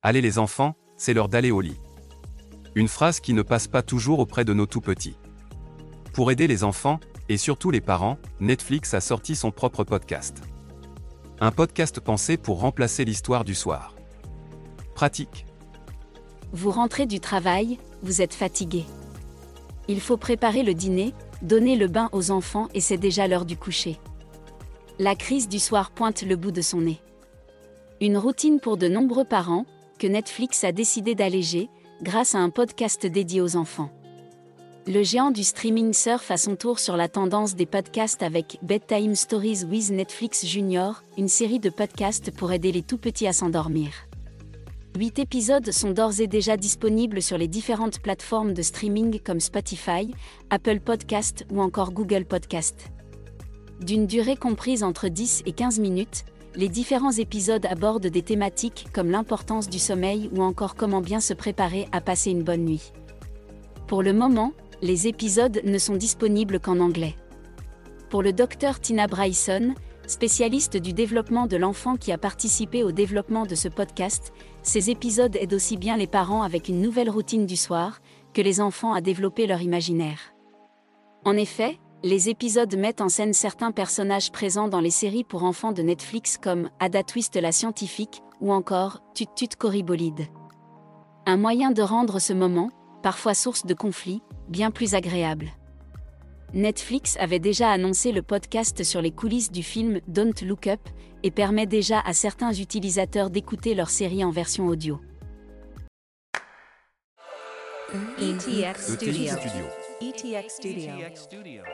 Allez les enfants, c'est l'heure d'aller au lit. Une phrase qui ne passe pas toujours auprès de nos tout petits. Pour aider les enfants, et surtout les parents, Netflix a sorti son propre podcast. Un podcast pensé pour remplacer l'histoire du soir. Pratique. Vous rentrez du travail, vous êtes fatigué. Il faut préparer le dîner, donner le bain aux enfants et c'est déjà l'heure du coucher. La crise du soir pointe le bout de son nez. Une routine pour de nombreux parents, que Netflix a décidé d'alléger, grâce à un podcast dédié aux enfants. Le géant du streaming surfe à son tour sur la tendance des podcasts avec Bedtime Stories with Netflix Junior, une série de podcasts pour aider les tout petits à s'endormir. Huit épisodes sont d'ores et déjà disponibles sur les différentes plateformes de streaming comme Spotify, Apple Podcast ou encore Google Podcast. D'une durée comprise entre 10 et 15 minutes, les différents épisodes abordent des thématiques comme l'importance du sommeil ou encore comment bien se préparer à passer une bonne nuit. Pour le moment, les épisodes ne sont disponibles qu'en anglais. Pour le docteur Tina Bryson, spécialiste du développement de l'enfant qui a participé au développement de ce podcast, ces épisodes aident aussi bien les parents avec une nouvelle routine du soir que les enfants à développer leur imaginaire. En effet, les épisodes mettent en scène certains personnages présents dans les séries pour enfants de Netflix comme Ada Twist la scientifique ou encore Tut Tut Corribolide. Un moyen de rendre ce moment, parfois source de conflits, bien plus agréable. Netflix avait déjà annoncé le podcast sur les coulisses du film Don't Look Up et permet déjà à certains utilisateurs d'écouter leur série en version audio. ETX Studio. Studio. ETX Studio.